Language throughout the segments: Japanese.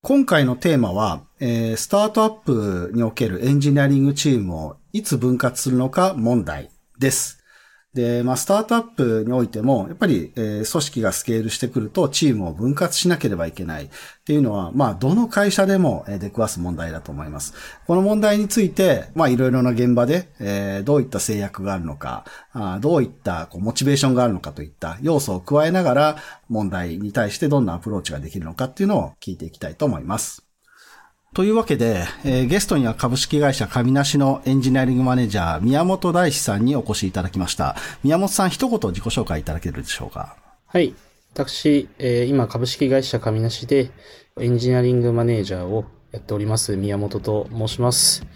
今回のテーマは、えー、スタートアップにおけるエンジニアリングチームをいつ分割するのか問題です。で、まあ、スタートアップにおいても、やっぱり、えー、組織がスケールしてくると、チームを分割しなければいけないっていうのは、まあ、どの会社でも出くわす問題だと思います。この問題について、まあ、いろいろな現場で、えー、どういった制約があるのか、あどういったこうモチベーションがあるのかといった要素を加えながら、問題に対してどんなアプローチができるのかっていうのを聞いていきたいと思います。というわけで、えー、ゲストには株式会社上梨のエンジニアリングマネージャー宮本大志さんにお越しいただきました。宮本さん、一言自己紹介いただけるでしょうか？はい。私、えー、今株式会社上梨でエンジニアリングマネージャーをやっております宮本と申します。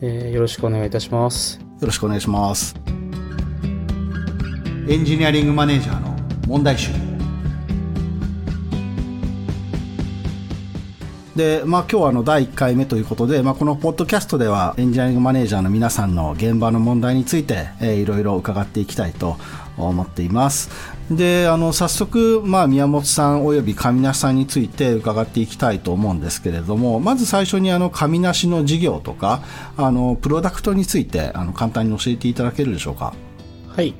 えー、よろしくお願いいたします。よろしくお願いします。エンジニアリングマネージャーの問題集。で、まあ今日はあの第1回目ということで、まあこのポッドキャストではエンジニアリングマネージャーの皆さんの現場の問題について、えー、いろいろ伺っていきたいと思っています。で、あの、早速、まあ、宮本さん及び神梨さんについて伺っていきたいと思うんですけれども、まず最初にあの、神梨の事業とか、あの、プロダクトについて、あの、簡単に教えていただけるでしょうか？はい。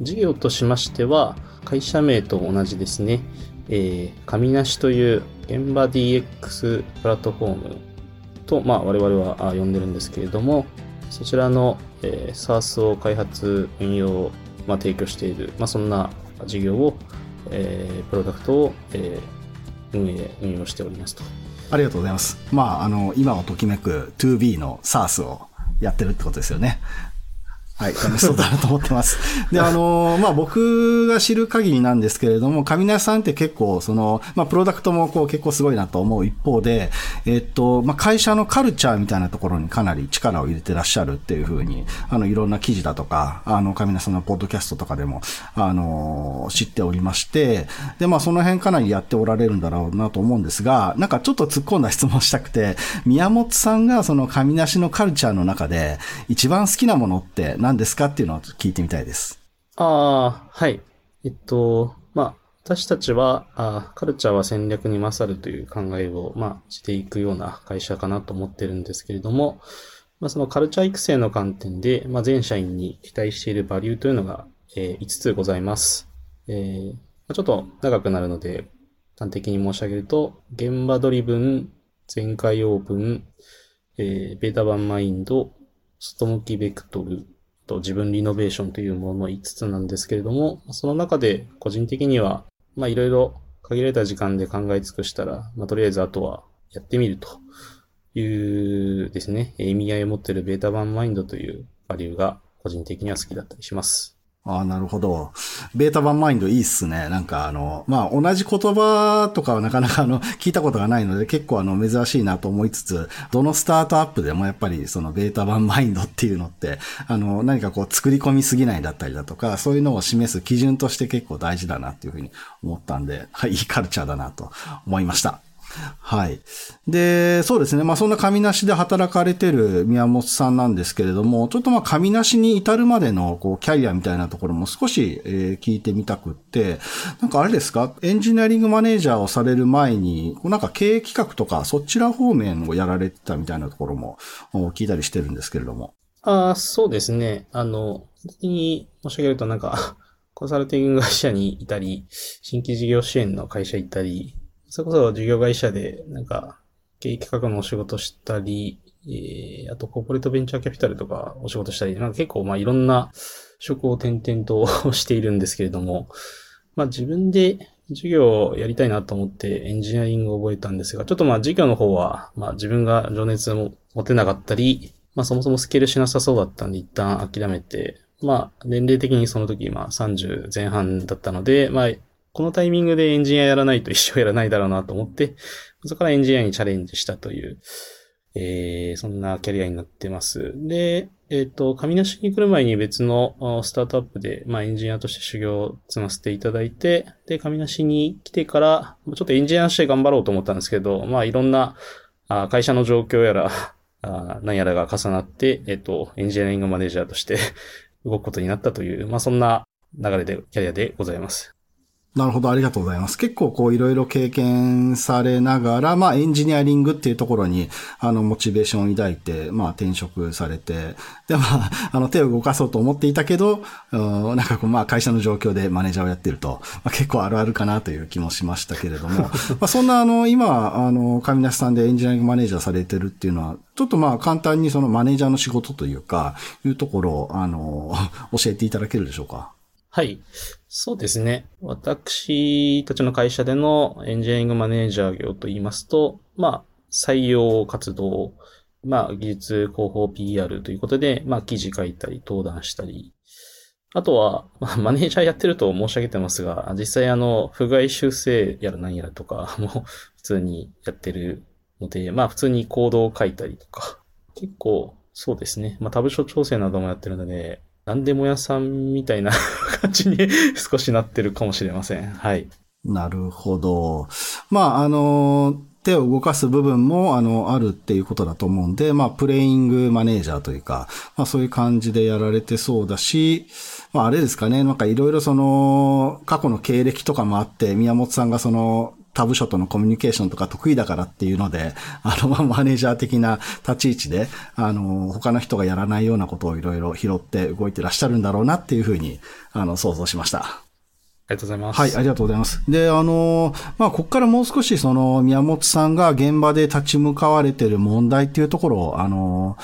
事業としましては、会社名と同じですね。えー、神梨という現場 DX プラットフォームと、まあ、我々は呼んでるんですけれども、そちらの、えー、SARS を開発、運用、まあ、提供している、まあ、そんな事業を、えー、プロダクトを、えー、運営、運用しておりますと。ありがとうございます。まあ、あの、今をときめく 2B の SARS をやってるってことですよね。はい、楽しそうだなと思ってます。で、あの、まあ、僕が知る限りなんですけれども、上梨さんって結構、その、まあ、プロダクトもこう結構すごいなと思う一方で、えっと、まあ、会社のカルチャーみたいなところにかなり力を入れてらっしゃるっていうふうに、あの、いろんな記事だとか、あの、上梨さんのポッドキャストとかでも、あの、知っておりまして、で、まあ、その辺かなりやっておられるんだろうなと思うんですが、なんかちょっと突っ込んだ質問したくて、宮本さんがその上梨のカルチャーの中で、一番好きなものって何何ですかっていうのを聞いてみたいです。ああ、はい。えっと、まあ、私たちはあ、カルチャーは戦略に勝るという考えを、まあ、していくような会社かなと思ってるんですけれども、まあ、そのカルチャー育成の観点で、まあ、全社員に期待しているバリューというのが、えー、5つございます。えー、ちょっと長くなるので、端的に申し上げると、現場ドリブン、全開オープン、えー、ベータ版マインド、外向きベクトル、と自分リノベーションというものの5つなんですけれども、その中で個人的には、まあいろいろ限られた時間で考え尽くしたら、まあとりあえずあとはやってみるというですね、意味合いを持っているベータ版マインドというバリューが個人的には好きだったりします。ああ、なるほど。ベータ版マインドいいっすね。なんかあの、まあ、同じ言葉とかはなかなかあの、聞いたことがないので結構あの、珍しいなと思いつつ、どのスタートアップでもやっぱりそのベータ版マインドっていうのって、あの、何かこう作り込みすぎないだったりだとか、そういうのを示す基準として結構大事だなっていうふうに思ったんで、はい、いいカルチャーだなと思いました。はい。で、そうですね。まあそんな神梨で働かれてる宮本さんなんですけれども、ちょっとまあ神梨に至るまでのこうキャリアみたいなところも少し、えー、聞いてみたくって、なんかあれですか？エンジニアリングマネージャーをされる前に、こうなんか経営企画とかそちら方面をやられてたみたいなところも聞いたりしてるんですけれども。ああ、そうですね。あの、先に申し上げるとなんか、コンサルティング会社にいたり、新規事業支援の会社行ったり、それこそ事業会社で、なんか、経営企画のお仕事したり、えー、あとコーポレートベンチャーキャピタルとかお仕事したり、なんか結構まあいろんな職を転々と しているんですけれども、まあ自分で授業をやりたいなと思ってエンジニアリングを覚えたんですが、ちょっとまあ授業の方は、まあ自分が情熱を持てなかったり、まあそもそもスケールしなさそうだったんで一旦諦めて、まあ年齢的にその時まあ30前半だったので、まあこのタイミングでエンジニアやらないと一生やらないだろうなと思って、そこからエンジニアにチャレンジしたという、えー、そんなキャリアになってます。で、えっ、ー、と、神梨に来る前に別のスタートアップで、まあ、エンジニアとして修行を積ませていただいて、で、神梨に来てから、ちょっとエンジニアとして頑張ろうと思ったんですけど、まあ、いろんなあ会社の状況やら、あ何やらが重なって、えっ、ー、と、エンジニアリングマネージャーとして 動くことになったという、まあ、そんな流れで、キャリアでございます。なるほど、ありがとうございます。結構こういろいろ経験されながら、まあエンジニアリングっていうところに、あの、モチベーションを抱いて、まあ転職されて、で、まあ、あの、手を動かそうと思っていたけど、なんかこう、まあ会社の状況でマネージャーをやってると、まあ、結構あるあるかなという気もしましたけれども、まあそんなあの、今、あの、上梨さんでエンジニアリングマネージャーされてるっていうのは、ちょっとまあ簡単にそのマネージャーの仕事というか、いうところを、あの、教えていただけるでしょうか？はい。そうですね。私たちの会社でのエンジニアリングマネージャー業と言いますと、まあ、採用活動、まあ、技術広報 PR ということで、まあ、記事書いたり、登壇したり、あとは、まあ、マネージャーやってると申し上げてますが、実際あの、不具合修正やら何やらとかも普通にやってるので、まあ、普通にコードを書いたりとか、結構、そうですね。まあ、タブ書調整などもやってるので、なんでも屋さんみたいな 感じに 少しなってるかもしれません。はい。なるほど。まあ、あの、手を動かす部分も、あの、あるっていうことだと思うんで、まあ、プレイングマネージャーというか、まあ、そういう感じでやられてそうだし、まあ、あれですかね、なんかいろいろその、過去の経歴とかもあって、宮本さんがその、タブショとのコミュニケーションとか得意だからっていうので、あの、まあ、マネージャー的な立ち位置で、あの、他の人がやらないようなことをいろいろ拾って動いてらっしゃるんだろうなっていうふうに、あの、想像しました。ありがとうございます。はい、ありがとうございます。で、あの、まあ、ここからもう少しその、宮本さんが現場で立ち向かわれている問題っていうところを、あの、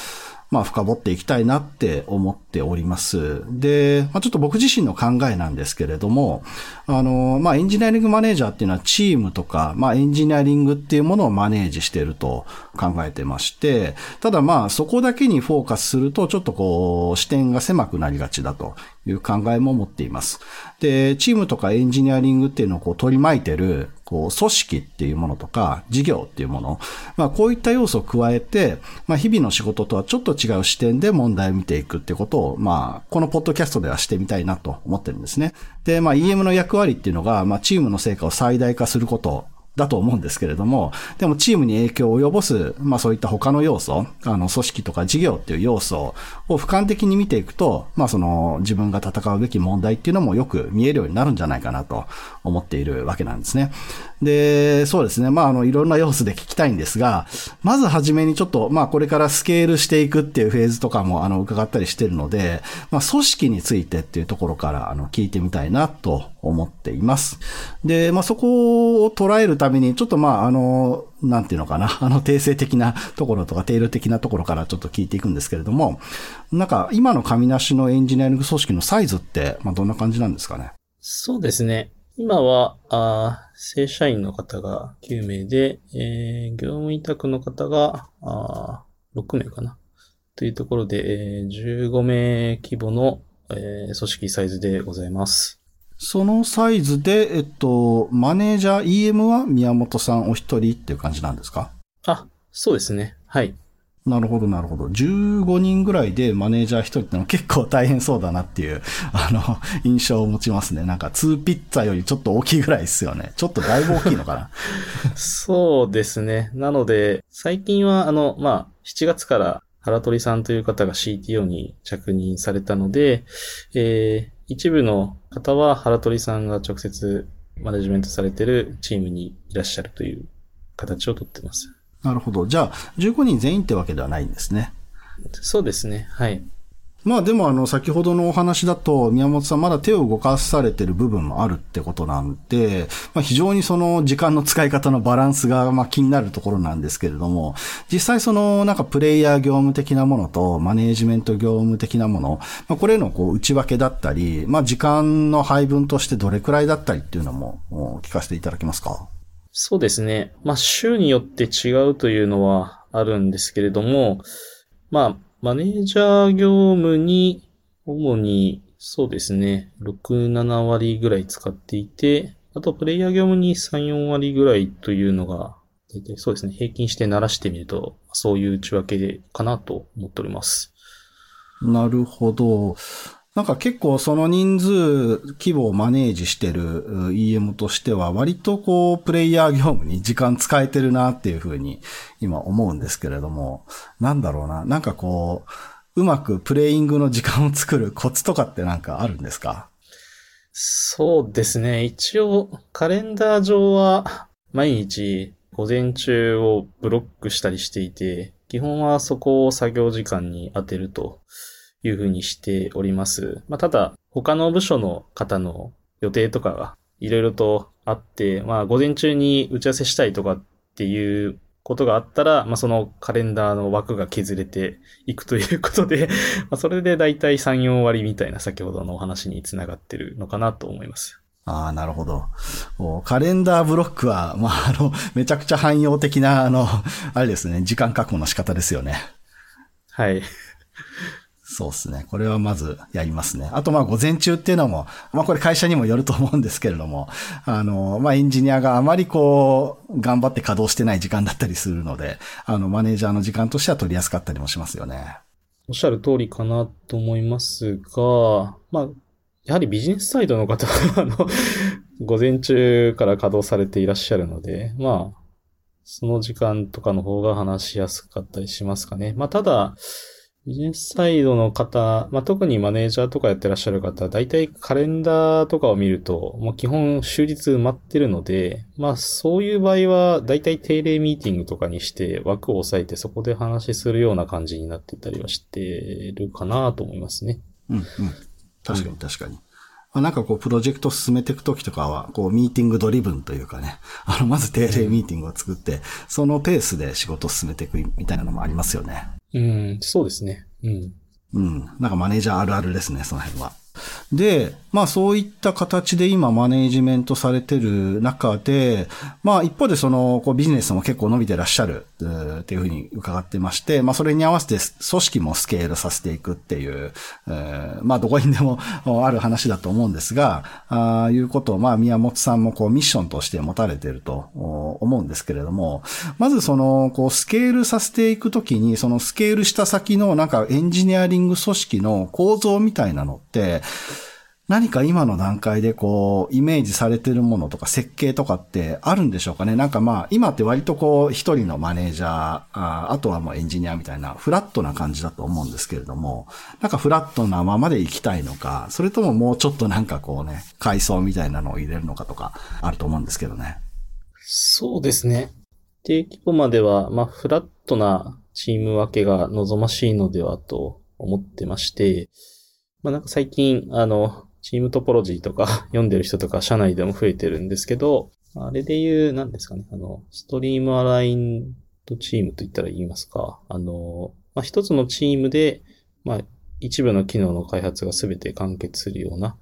まあ、深掘っていきたいなって思ってております。で、まあ、ちょっと僕自身の考えなんですけれども、あの、まあ、エンジニアリングマネージャーっていうのはチームとか、まあ、エンジニアリングっていうものをマネージしていると考えてまして、ただまあ、そこだけにフォーカスすると、ちょっとこう、視点が狭くなりがちだという考えも持っています。で、チームとかエンジニアリングっていうのをこう取り巻いてる、こう、組織っていうものとか、事業っていうもの、まあ、こういった要素を加えて、まあ、日々の仕事とはちょっと違う視点で問題を見ていくっていうことを、まあ、このポッドキャストではしてみたいなと思ってるんですね。で、まあ、EM の役割っていうのが、まあ、チームの成果を最大化することだと思うんですけれども、でもチームに影響を及ぼす、まあそういった他の要素、あの、組織とか事業っていう要素を俯瞰的に見ていくと、まあその自分が戦うべき問題っていうのもよく見えるようになるんじゃないかなと思っているわけなんですね。で、そうですね。まああの、いろんな要素で聞きたいんですが、まずはじめにちょっと、まあこれからスケールしていくっていうフェーズとかもあの、伺ったりしてるので、まあ組織についてっていうところからあの、聞いてみたいなと思っています。で、まあそこを捉えるために、ちょっとまあ、あの、なんていうのかな、あの、定性的な ところとか、定量的なところからちょっと聞いていくんですけれども、なんか、今の神梨のエンジニアリング組織のサイズって、まあ、どんな感じなんですかね？そうですね。今は、あ正社員の方が9名で、えー、業務委託の方が、あ6名かな。というところで、え、15名規模の、え、組織サイズでございます。そのサイズで、えっと、マネージャー EM は宮本さんお一人っていう感じなんですか？あ、そうですね。はい。なるほど、なるほど。15人ぐらいでマネージャー一人ってのは結構大変そうだなっていう、あの、印象を持ちますね。なんか2ピッツァよりちょっと大きいぐらいですよね。ちょっとだいぶ大きいのかな？そうですね。なので、最近はあの、まあ、7月から原鳥さんという方が CTO に着任されたので、えー、一部の方は原鳥さんが直接マネジメントされてるチームにいらっしゃるという形をとってます。なるほど。じゃあ、15人全員ってわけではないんですね。そうですね。はい。まあでもあの、先ほどのお話だと、宮本さんまだ手を動かされてる部分もあるってことなんで、まあ非常にその時間の使い方のバランスがまあ気になるところなんですけれども、実際そのなんかプレイヤー業務的なものとマネージメント業務的なもの、まあこれのこう内訳だったり、まあ時間の配分としてどれくらいだったりっていうのも聞かせていただけますか？そうですね。まあ週によって違うというのはあるんですけれども、まあマネージャー業務に、主に、そうですね、6、7割ぐらい使っていて、あと、プレイヤー業務に3、4割ぐらいというのが、そうですね、平均して鳴らしてみると、そういう内訳かなと思っております。なるほど。なんか結構その人数規模をマネージしてる EM としては割とこうプレイヤー業務に時間使えてるなっていうふうに今思うんですけれども、なんだろうな、なんかこう、うまくプレイングの時間を作るコツとかってなんかあるんですか？そうですね。一応、カレンダー上は、毎日、午前中をブロックしたりしていて、基本はそこを作業時間に当てるというふうにしております。まあ、ただ、他の部署の方の予定とかがいろいろとあって、まあ、午前中に打ち合わせしたいとかっていうことがあったら、まあ、そのカレンダーの枠が削れていくということでまあ、それでだいたい3、4割みたいな先ほどのお話につながってるのかなと思います。ああ、なるほど。カレンダーブロックは、まあ、あの、めちゃくちゃ汎用的な、あの、あれですね、時間確保の仕方ですよね。はい。そうですね。これはまずやりますね。あとまあ午前中っていうのも、まあこれ会社にもよると思うんですけれども、あの、まあエンジニアがあまりこう、頑張って稼働してない時間だったりするので、あの、マネージャーの時間としては取りやすかったりもしますよね。おっしゃる通りかなと思いますが、まあ、やはりビジネスサイドの方は、あの、午前中から稼働されていらっしゃるので、まあ、その時間とかの方が話しやすかったりしますかね。まあ、ただ、ビジネスサイドの方、まあ、特にマネージャーとかやってらっしゃる方、大体カレンダーとかを見ると、もう基本終日埋まってるので、まあそういう場合は大体定例ミーティングとかにして枠を押さえてそこで話するような感じになってたりはしてるかなと思いますね。うんうん。確かに確かに。まあ、なんかこう、プロジェクト進めていくときとかは、こう、ミーティングドリブンというかね、あの、まず定例ミーティングを作って、そのペースで仕事を進めていくみたいなのもありますよね。うん、そうですね。うん。うん。なんかマネージャーあるあるですね、その辺は。で、まあそういった形で今マネージメントされてる中で、まあ一方でそのこうビジネスも結構伸びてらっしゃるっていうふうに伺ってまして、まあそれに合わせて組織もスケールさせていくっていう、えー、まあどこにでも ある話だと思うんですが、ああいうことをまあ宮本さんもこうミッションとして持たれてると思うんですけれども、まずそのこうスケールさせていくときに、そのスケールした先のなんかエンジニアリング組織の構造みたいなのって、何か今の段階でこう、イメージされてるものとか設計とかってあるんでしょうかね？なんかまあ、今って割とこう、一人のマネージャー、あとはもうエンジニアみたいな、フラットな感じだと思うんですけれども、なんかフラットなままで行きたいのか、それとももうちょっとなんかこうね、階層みたいなのを入れるのかとか、あると思うんですけどね。そうですね。定規模までは、まあ、フラットなチーム分けが望ましいのではと思ってまして、まあなんか最近、あの、チームトポロジーとか 読んでる人とか社内でも増えてるんですけど、あれで言う、何ですかね、あの、ストリームアラインドチームと言ったら言いますか。あの、まあ、一つのチームで、まあ、一部の機能の開発が全て完結するような、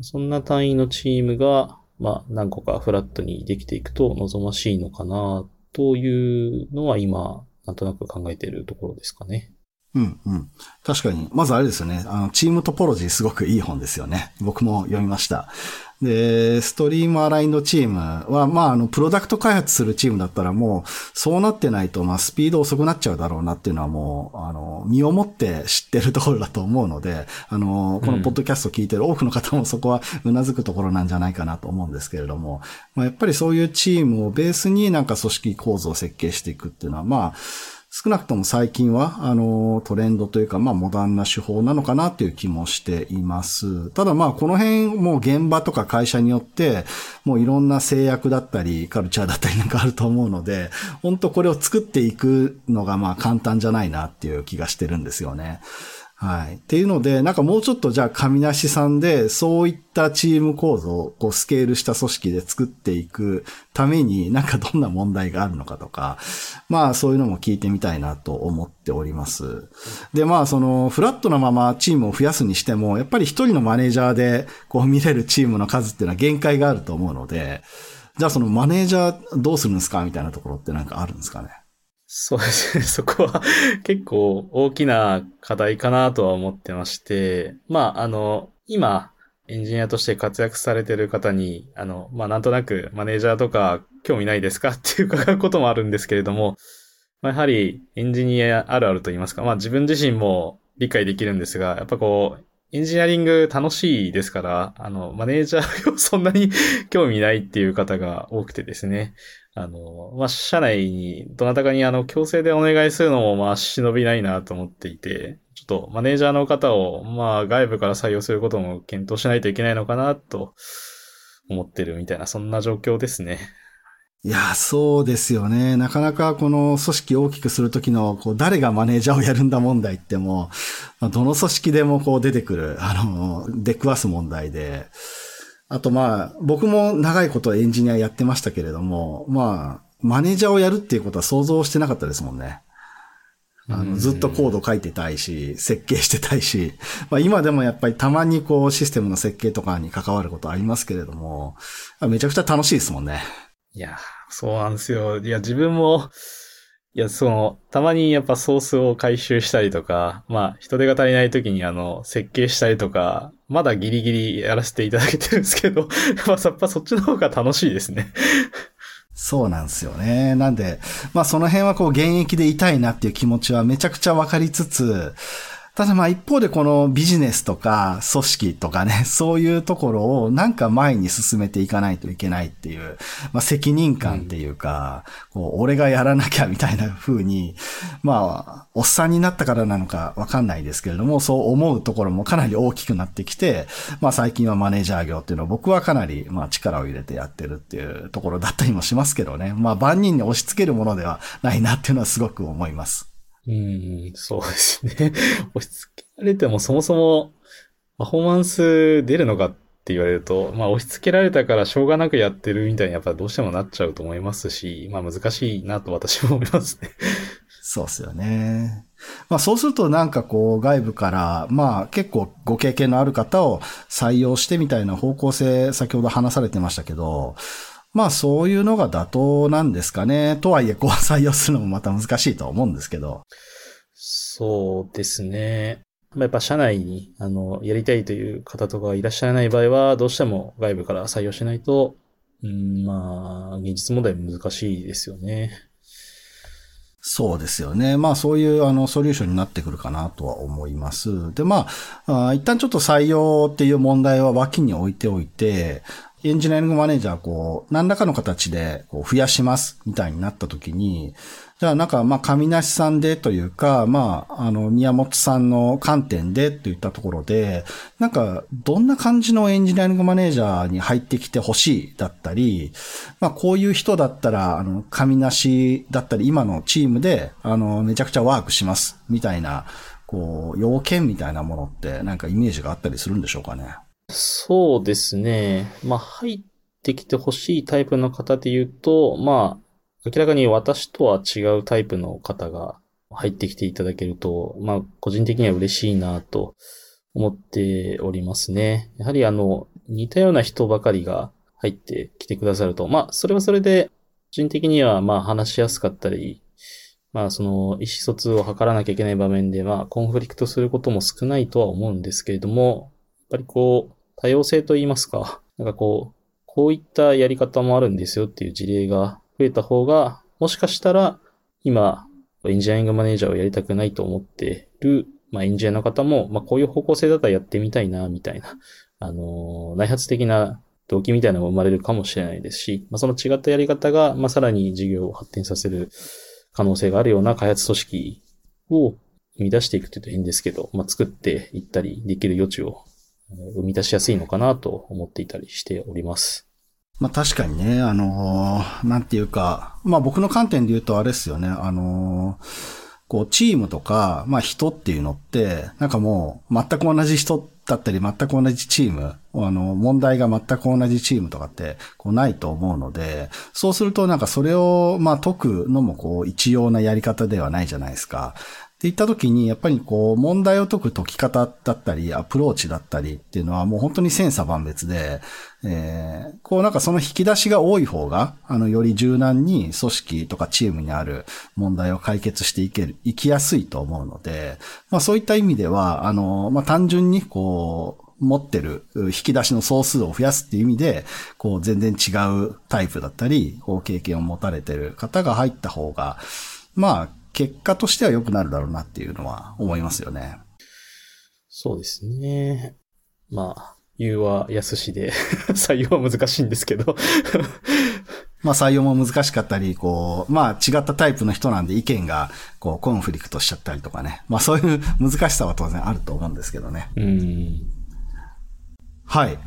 そんな単位のチームが、まあ、何個かフラットにできていくと望ましいのかな、というのは今、なんとなく考えているところですかね。うんうん。確かに。まずあれですよね。あの、チームトポロジーすごくいい本ですよね。僕も読みました。で、ストリームアラインドチームは、まあ、あの、プロダクト開発するチームだったらもう、そうなってないと、まあ、スピード遅くなっちゃうだろうなっていうのはもう、あの、身をもって知ってるところだと思うので、あの、このポッドキャスト聞いてる多くの方もそこは頷くところなんじゃないかなと思うんですけれども、まあ、やっぱりそういうチームをベースになんか組織構造を設計していくっていうのは、まあ、少なくとも最近は、あの、トレンドというか、まあ、モダンな手法なのかなという気もしています。ただまあ、この辺、もう現場とか会社によって、もういろんな制約だったり、カルチャーだったりなんかあると思うので、本当これを作っていくのがまあ、簡単じゃないなっていう気がしてるんですよね。はい。っていうので、なんかもうちょっとじゃあ神梨さんで、そういったチーム構造をこうスケールした組織で作っていくために、なんかどんな問題があるのかとか、まあそういうのも聞いてみたいなと思っております。で、まあそのフラットなままチームを増やすにしても、やっぱり一人のマネージャーでこう見れるチームの数っていうのは限界があると思うので、じゃあそのマネージャーどうするんですかみたいなところってなんかあるんですかね？そうですね。そこは結構大きな課題かなとは思ってまして、まあ、あの、今、エンジニアとして活躍されてる方に、あの、まあ、なんとなくマネージャーとか興味ないですか？っていう伺うこともあるんですけれども、まあ、やはりエンジニアあるあると言いますか、まあ、自分自身も理解できるんですが、やっぱこう、エンジニアリング楽しいですから、あの、マネージャーをそんなに 興味ないっていう方が多くてですね。あの、まあ、社内に、どなたかにあの、強制でお願いするのも、まあ、忍びないなと思っていて、ちょっとマネージャーの方を、まあ、外部から採用することも検討しないといけないのかなと思ってるみたいな、そんな状況ですね。いや、そうですよね。なかなかこの組織を大きくするときの、こう、誰がマネージャーをやるんだ問題ってもう、どの組織でもこう出てくる、あの、出くわす問題で、あとまあ、僕も長いことエンジニアやってましたけれども、まあ、マネージャーをやるっていうことは想像してなかったですもんね。あの、ずっとコード書いてたいし、設計してたいし、まあ今でもやっぱりたまにこうシステムの設計とかに関わることありますけれども、めちゃくちゃ楽しいですもんね。いや、そうなんですよ。いや、自分も、いや、その、たまにやっぱソースを回収したりとか、まあ、人手が足りない時にあの、設計したりとか、まだギリギリやらせていただけてるんですけど、まあ、やっぱそっちの方が楽しいですね。そうなんですよね。なんで、まあその辺はこう現役でいたいなっていう気持ちはめちゃくちゃわかりつつ、ただまあ一方でこのビジネスとか組織とかね、そういうところをなんか前に進めていかないといけないっていう、まあ責任感っていうか、うん、こう俺がやらなきゃみたいな風に、まあ、おっさんになったからなのかわかんないですけれども、そう思うところもかなり大きくなってきて、まあ最近はマネージャー業っていうのを僕はかなりまあ力を入れてやってるっていうところだったりもしますけどね。まあ万人に押し付けるものではないなっていうのはすごく思います。うん、そうですね。押し付けられてもそもそもパフォーマンス出るのかって言われると、まあ押し付けられたからしょうがなくやってるみたいにやっぱどうしてもなっちゃうと思いますし、まあ難しいなと私も思いますね。そうっすよね。まあそうするとなんかこう外部からまあ結構ご経験のある方を採用してみたいな方向性先ほど話されてましたけど、まあそういうのが妥当なんですかね。とはいえ、こう採用するのもまた難しいとは思うんですけど。そうですね。やっぱ社内に、あの、やりたいという方とかいらっしゃらない場合は、どうしても外部から採用しないと、うん、まあ、現実問題難しいですよね。そうですよね。まあそういうあのソリューションになってくるかなとは思います。でまあ、あ一旦ちょっと採用っていう問題は脇に置いておいて、エンジニアリングマネージャー、こう、何らかの形でこう増やします、みたいになった時に、じゃあなんか、まあ、上梨さんでというか、まあ、あの、宮本さんの観点でといったところで、なんか、どんな感じのエンジニアリングマネージャーに入ってきてほしいだったり、まあ、こういう人だったら、あの、上梨だったり、今のチームで、あの、めちゃくちゃワークします、みたいな、こう、要件みたいなものって、なんかイメージがあったりするんでしょうかね？そうですね。まあ、入ってきてほしいタイプの方で言うと、まあ、明らかに私とは違うタイプの方が入ってきていただけると、まあ、個人的には嬉しいなと思っておりますね。やはりあの、似たような人ばかりが入ってきてくださると、まあ、それはそれで、個人的にはまあ話しやすかったり、まあその意思疎通を図らなきゃいけない場面でまコンフリクトすることも少ないとは思うんですけれども、やっぱりこう、多様性と言いますか、なんかこう、こういったやり方もあるんですよっていう事例が増えた方が、もしかしたら、今、エンジニアリングマネージャーをやりたくないと思ってる、まあ、エンジニアの方も、まあ、こういう方向性だったらやってみたいな、みたいな、あのー、内発的な動機みたいなのが生まれるかもしれないですし、まあ、その違ったやり方が、まあ、さらに事業を発展させる可能性があるような開発組織を生み出していくというと変ですけど、まあ、作っていったりできる余地を生み出しやすいのかなと思っていたりしております。まあ確かにね、あのー、なんていうか、まあ僕の観点で言うとあれですよね、あのー、こうチームとか、まあ人っていうのって、なんかもう全く同じ人だったり全く同じチーム、あの、問題が全く同じチームとかって、こうないと思うので、そうするとなんかそれを、まあ解くのもこう一様なやり方ではないじゃないですか。って言った時に、やっぱりこう、問題を解く解き方だったり、アプローチだったりっていうのはもう本当に千差万別で、えー、こうなんかその引き出しが多い方が、あの、より柔軟に組織とかチームにある問題を解決していける、いきやすいと思うので、まあそういった意味では、あの、まあ単純にこう、持ってる引き出しの総数を増やすっていう意味で、こう全然違うタイプだったり、こう経験を持たれてる方が入った方が、まあ結果としては良くなるだろうなっていうのは思いますよね。そうですね。まあ、言うは安しで 採用は難しいんですけど まあ採用も難しかったり、こう、まあ違ったタイプの人なんで意見が、こう、コンフリクトしちゃったりとかね。まあそういう難しさは当然あると思うんですけどね。うん。はい。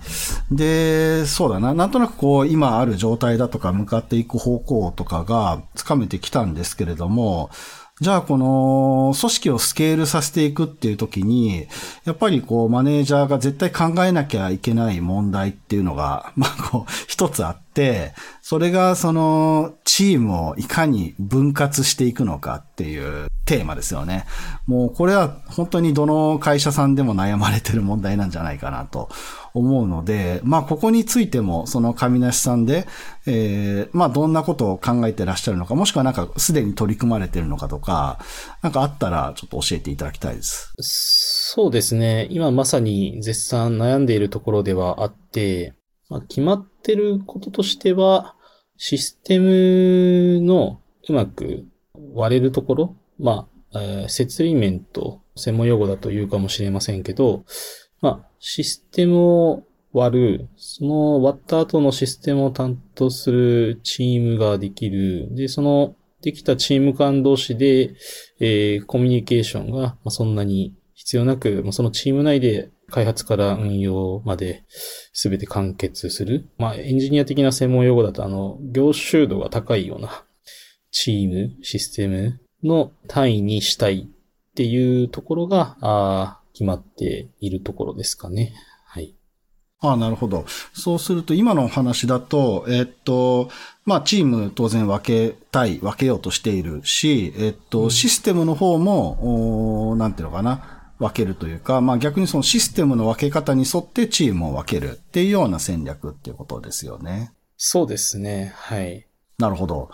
で、そうだな。なんとなくこう、今ある状態だとか、向かっていく方向とかがつかめてきたんですけれども、じゃあこの組織をスケールさせていくっていう時に、やっぱりこうマネージャーが絶対考えなきゃいけない問題っていうのが、まあこう一つあって、それがそのチームをいかに分割していくのかっていうテーマですよね。もうこれは本当にどの会社さんでも悩まれてる問題なんじゃないかなと思うので、まあここについてもその上梨さんで、えー、まあどんなことを考えてらっしゃるのか、もしくはなんかすでに取り組まれてるのかとか、なんかあったらちょっと教えていただきたいです。そうですね。今まさに絶賛悩んでいるところではあって、まあ、決まってることとしては、システムのうまく割れるところ、まあ、えー、設理面と専門用語だと言うかもしれませんけど、まあ、システムを割る、その割った後のシステムを担当するチームができる。で、そのできたチーム間同士で、えー、コミュニケーションが、ま、そんなに必要なく、まあ、そのチーム内で開発から運用まで全て完結する。まあ、エンジニア的な専門用語だと、あの、業種度が高いようなチーム、システムの単位にしたいっていうところが、あ決まっているところですかね。はい。ああ、なるほど。そうすると、今のお話だと、えっと、まあ、チーム当然分けたい、分けようとしているし、えっと、システムの方も、おなんていうのかな、分けるというか、まあ逆にそのシステムの分け方に沿ってチームを分けるっていうような戦略っていうことですよね。そうですね。はい。なるほど。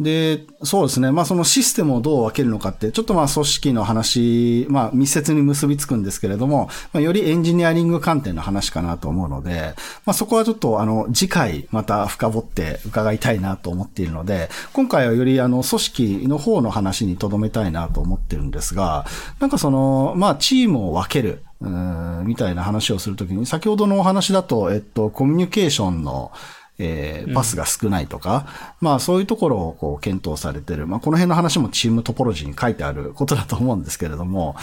で、そうですね。まあそのシステムをどう分けるのかって、ちょっとまあ組織の話、まあ密接に結びつくんですけれども、まあ、よりエンジニアリング観点の話かなと思うので、まあそこはちょっとあの次回また深掘って伺いたいなと思っているので、今回はよりあの組織の方の話に留めたいなと思ってるんですが、なんかその、まあチームを分ける、うんみたいな話をするときに、先ほどのお話だと、えっと、コミュニケーションの、えー、パスが少ないとか、うん、まあそういうところをこう検討されてる。まあこの辺の話もチームトポロジーに書いてあることだと思うんですけれども、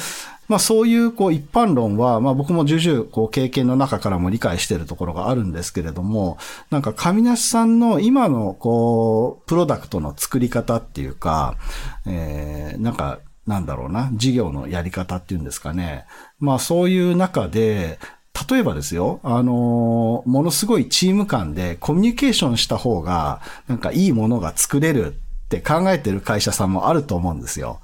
まあそういうこう一般論は、まあ僕も重々こう経験の中からも理解しているところがあるんですけれども、なんか上梨さんの今のこう、プロダクトの作り方っていうか、えー、なんかなんだろうな、事業のやり方っていうんですかね。まあそういう中で、例えばですよ、あのものすごいチーム間でコミュニケーションした方が、なんかいいものが作れるって考えてる会社さんもあると思うんですよ。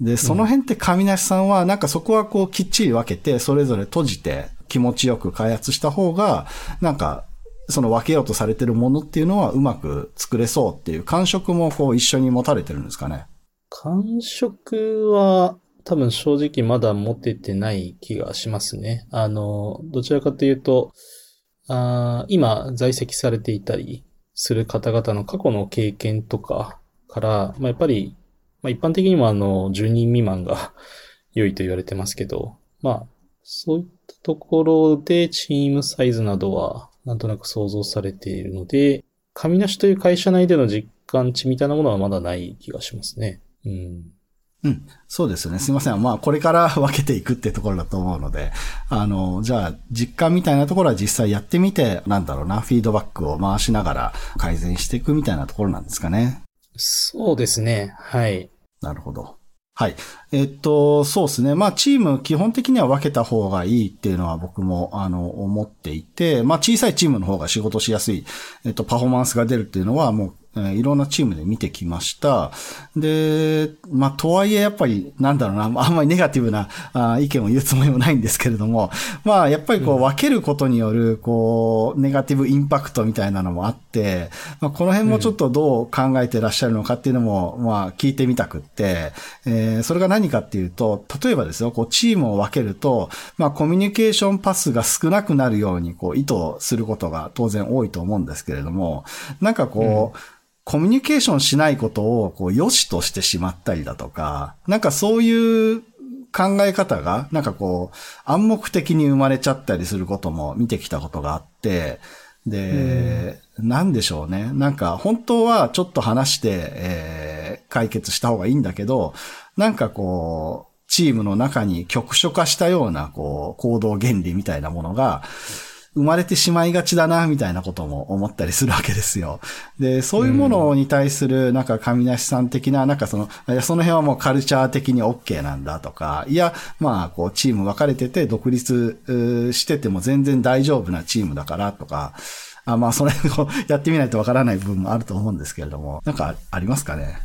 で、その辺って上梨さんは、なんかそこはこうきっちり分けて、それぞれ閉じて気持ちよく開発した方が、なんか、その分けようとされてるものっていうのはうまく作れそうっていう感触もこう一緒に持たれてるんですかね。感触は多分正直まだ持ててない気がしますね。あの、どちらかというと、あ今在籍されていたりする方々の過去の経験とかから、まあ、やっぱり、まあ、一般的にもあの、10人未満が良いと言われてますけど、まあ、そういったところでチームサイズなどはなんとなく想像されているので、神梨という会社内での実感値みたいなものはまだない気がしますね。うん。うん。そうですね。すいません。まあ、これから 分けていくってところだと思うので、あの、じゃあ、実感みたいなところは実際やってみて、なんだろうな、フィードバックを回しながら改善していくみたいなところなんですかね。そうですね。はい。なるほど。はい。えっと、そうですね。まあ、チーム基本的には分けた方がいいっていうのは僕も、あの、思っていて、まあ、小さいチームの方が仕事しやすい、えっと、パフォーマンスが出るっていうのはもうえいろんなチームで見てきました。で、まあ、とはいえやっぱり、なんだろうな、あんまりネガティブなあ意見を言うつもりもないんですけれども、まあ、やっぱりこう、分けることによる、こう、ネガティブインパクトみたいなのもあって、まあ、この辺もちょっとどう考えてらっしゃるのかっていうのも、まあ、聞いてみたくって、えー、それが何かっていうと、例えばですよ、こう、チームを分けると、まあ、コミュニケーションパスが少なくなるように、こう、意図することが当然多いと思うんですけれども、なんかこう、うんコミュニケーションしないことを、こう、良しとしてしまったりだとか、なんかそういう考え方が、なんかこう、暗黙的に生まれちゃったりすることも見てきたことがあって、で、なんでしょうね。なんか、本当はちょっと話して、えー、解決した方がいいんだけど、なんかこう、チームの中に局所化したような、こう、行動原理みたいなものが、生まれてしまいがちだな、みたいなことも思ったりするわけですよ。で、そういうものに対する、なんか、神梨さん的な、なんかその、その辺はもうカルチャー的に OK なんだとか、いや、まあ、こう、チーム分かれてて、独立してても全然大丈夫なチームだからとか、あまあ、それをやってみないとわからない部分もあると思うんですけれども、なんかありますかね？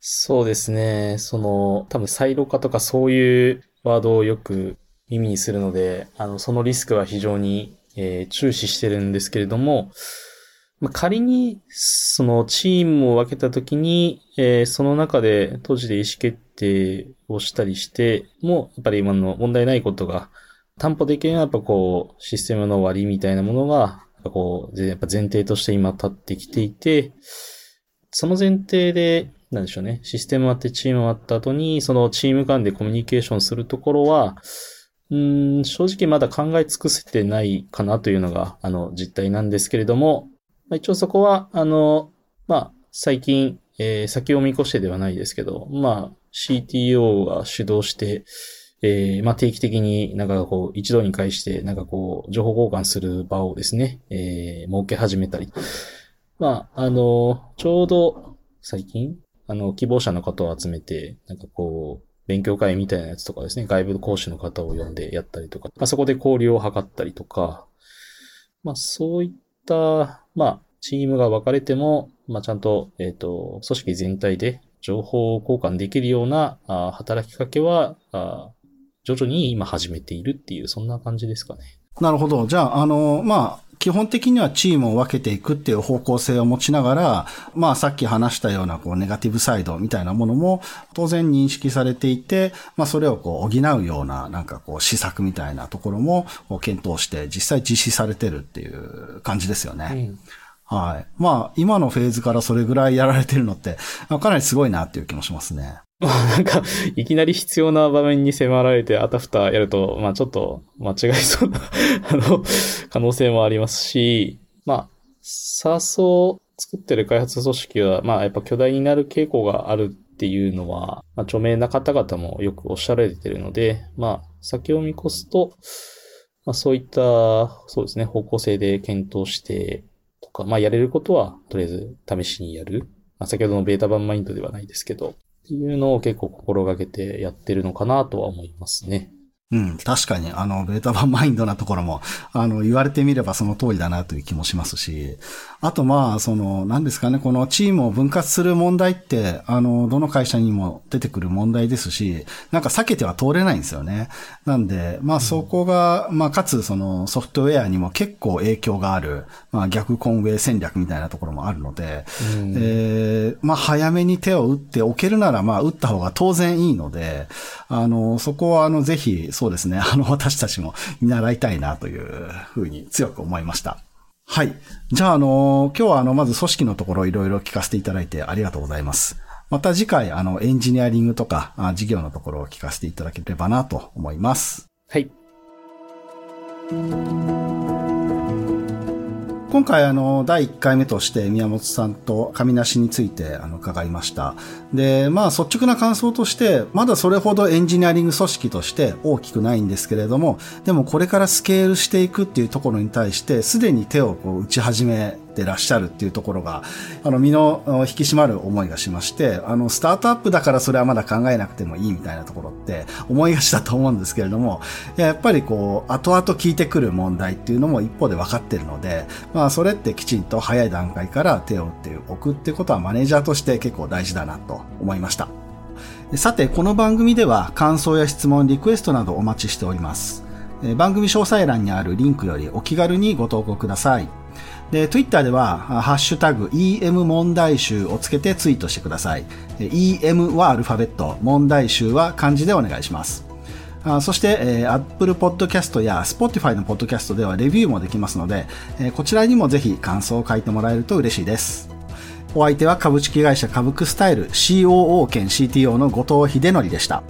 そうですね。その、多分、サイロ化とかそういうワードをよく耳にするので、あの、そのリスクは非常に、えー、注視してるんですけれども、まあ、仮に、そのチームを分けたときに、えー、その中で当時で意思決定をしたりしても、やっぱり今の問題ないことが担保できるのは、やっぱこう、システムの終わりみたいなものが、こう、やっぱ前提として今立ってきていて、その前提で、なんでしょうね。システムあってチームあった後に、そのチーム間でコミュニケーションするところは、ん、正直まだ考え尽くせてないかなというのが、あの、実態なんですけれども、まあ、一応そこは、あの、まあ、最近、えー、先を見越してではないですけど、まあ、CTO が主導して、えー、まあ、定期的になんかこう、一度に返して、なんかこう、情報交換する場をですね、えー、設け始めたり。まあ、あの、ちょうど、最近あの、希望者の方を集めて、なんかこう、勉強会みたいなやつとかですね、外部講師の方を呼んでやったりとか、まあ、そこで交流を図ったりとか、まあそういった、まあチームが分かれても、まあちゃんと、えっ、ー、と、組織全体で情報交換できるようなあ働きかけはあ、徐々に今始めているっていう、そんな感じですかね。なるほど。じゃあ、あの、まあ、基本的にはチームを分けていくっていう方向性を持ちながら、まあさっき話したようなこうネガティブサイドみたいなものも当然認識されていて、まあそれをこう補うようななんかこう施策みたいなところも検討して実際実施されてるっていう感じですよね。うん、はい。まあ今のフェーズからそれぐらいやられてるのってかなりすごいなっていう気もしますね。なんか、いきなり必要な場面に迫られてあたふたやると、まあちょっと間違いそうな あの、可能性もありますし、まあ、SARS を作ってる開発組織は、まあやっぱ巨大になる傾向があるっていうのは、まあ著名な方々もよくおっしゃられてるので、まあ先を見越すと、まあそういった、そうですね、方向性で検討してとか、まあやれることはとりあえず試しにやる。まあ先ほどのベータ版マインドではないですけど、ていうのを結構心がけてやってるのかなとは思いますね。うん、確かに、あの、ベータ版マインドなところも、あの、言われてみればその通りだなという気もしますし、あとまあ、その、何ですかね、このチームを分割する問題って、あの、どの会社にも出てくる問題ですし、なんか避けては通れないんですよね。なんで、まあそこが、まあかつそのソフトウェアにも結構影響がある、まあ逆コンウェイ戦略みたいなところもあるので、うん、えー、まあ早めに手を打っておけるなら、まあ打った方が当然いいので、あの、そこはあの、ぜひ、そうですね。あの、私たちも見習いたいなというふうに強く思いました。はい。じゃあ、あの、今日はあの、まず組織のところいろいろ聞かせていただいてありがとうございます。また次回、あの、エンジニアリングとか、あ事業のところを聞かせていただければなと思います。はい。今回あの、第1回目として宮本さんと神梨についてあの、伺いました。で、まあ率直な感想として、まだそれほどエンジニアリング組織として大きくないんですけれども、でもこれからスケールしていくっていうところに対して、すでに手をこう打ち始めてらっしゃるっていうところが、あの、身の引き締まる思いがしまして、あの、スタートアップだからそれはまだ考えなくてもいいみたいなところって思いがちだと思うんですけれども、やっぱりこう、後々聞いてくる問題っていうのも一方で分かってるので、まあ、それってきちんと早い段階から手を打っておくっていうことはマネージャーとして結構大事だなと思いました。さて、この番組では感想や質問、リクエストなどお待ちしております。番組詳細欄にあるリンクよりお気軽にご投稿ください。で、Twitter では、ハッシュタグ EM 問題集をつけてツイートしてください。EM はアルファベット、問題集は漢字でお願いします。あそして、えー、Apple Podcast や Spotify の Podcast ではレビューもできますので、えー、こちらにもぜひ感想を書いてもらえると嬉しいです。お相手は株式会社株クスタイル COO 兼 CTO の後藤秀則でした。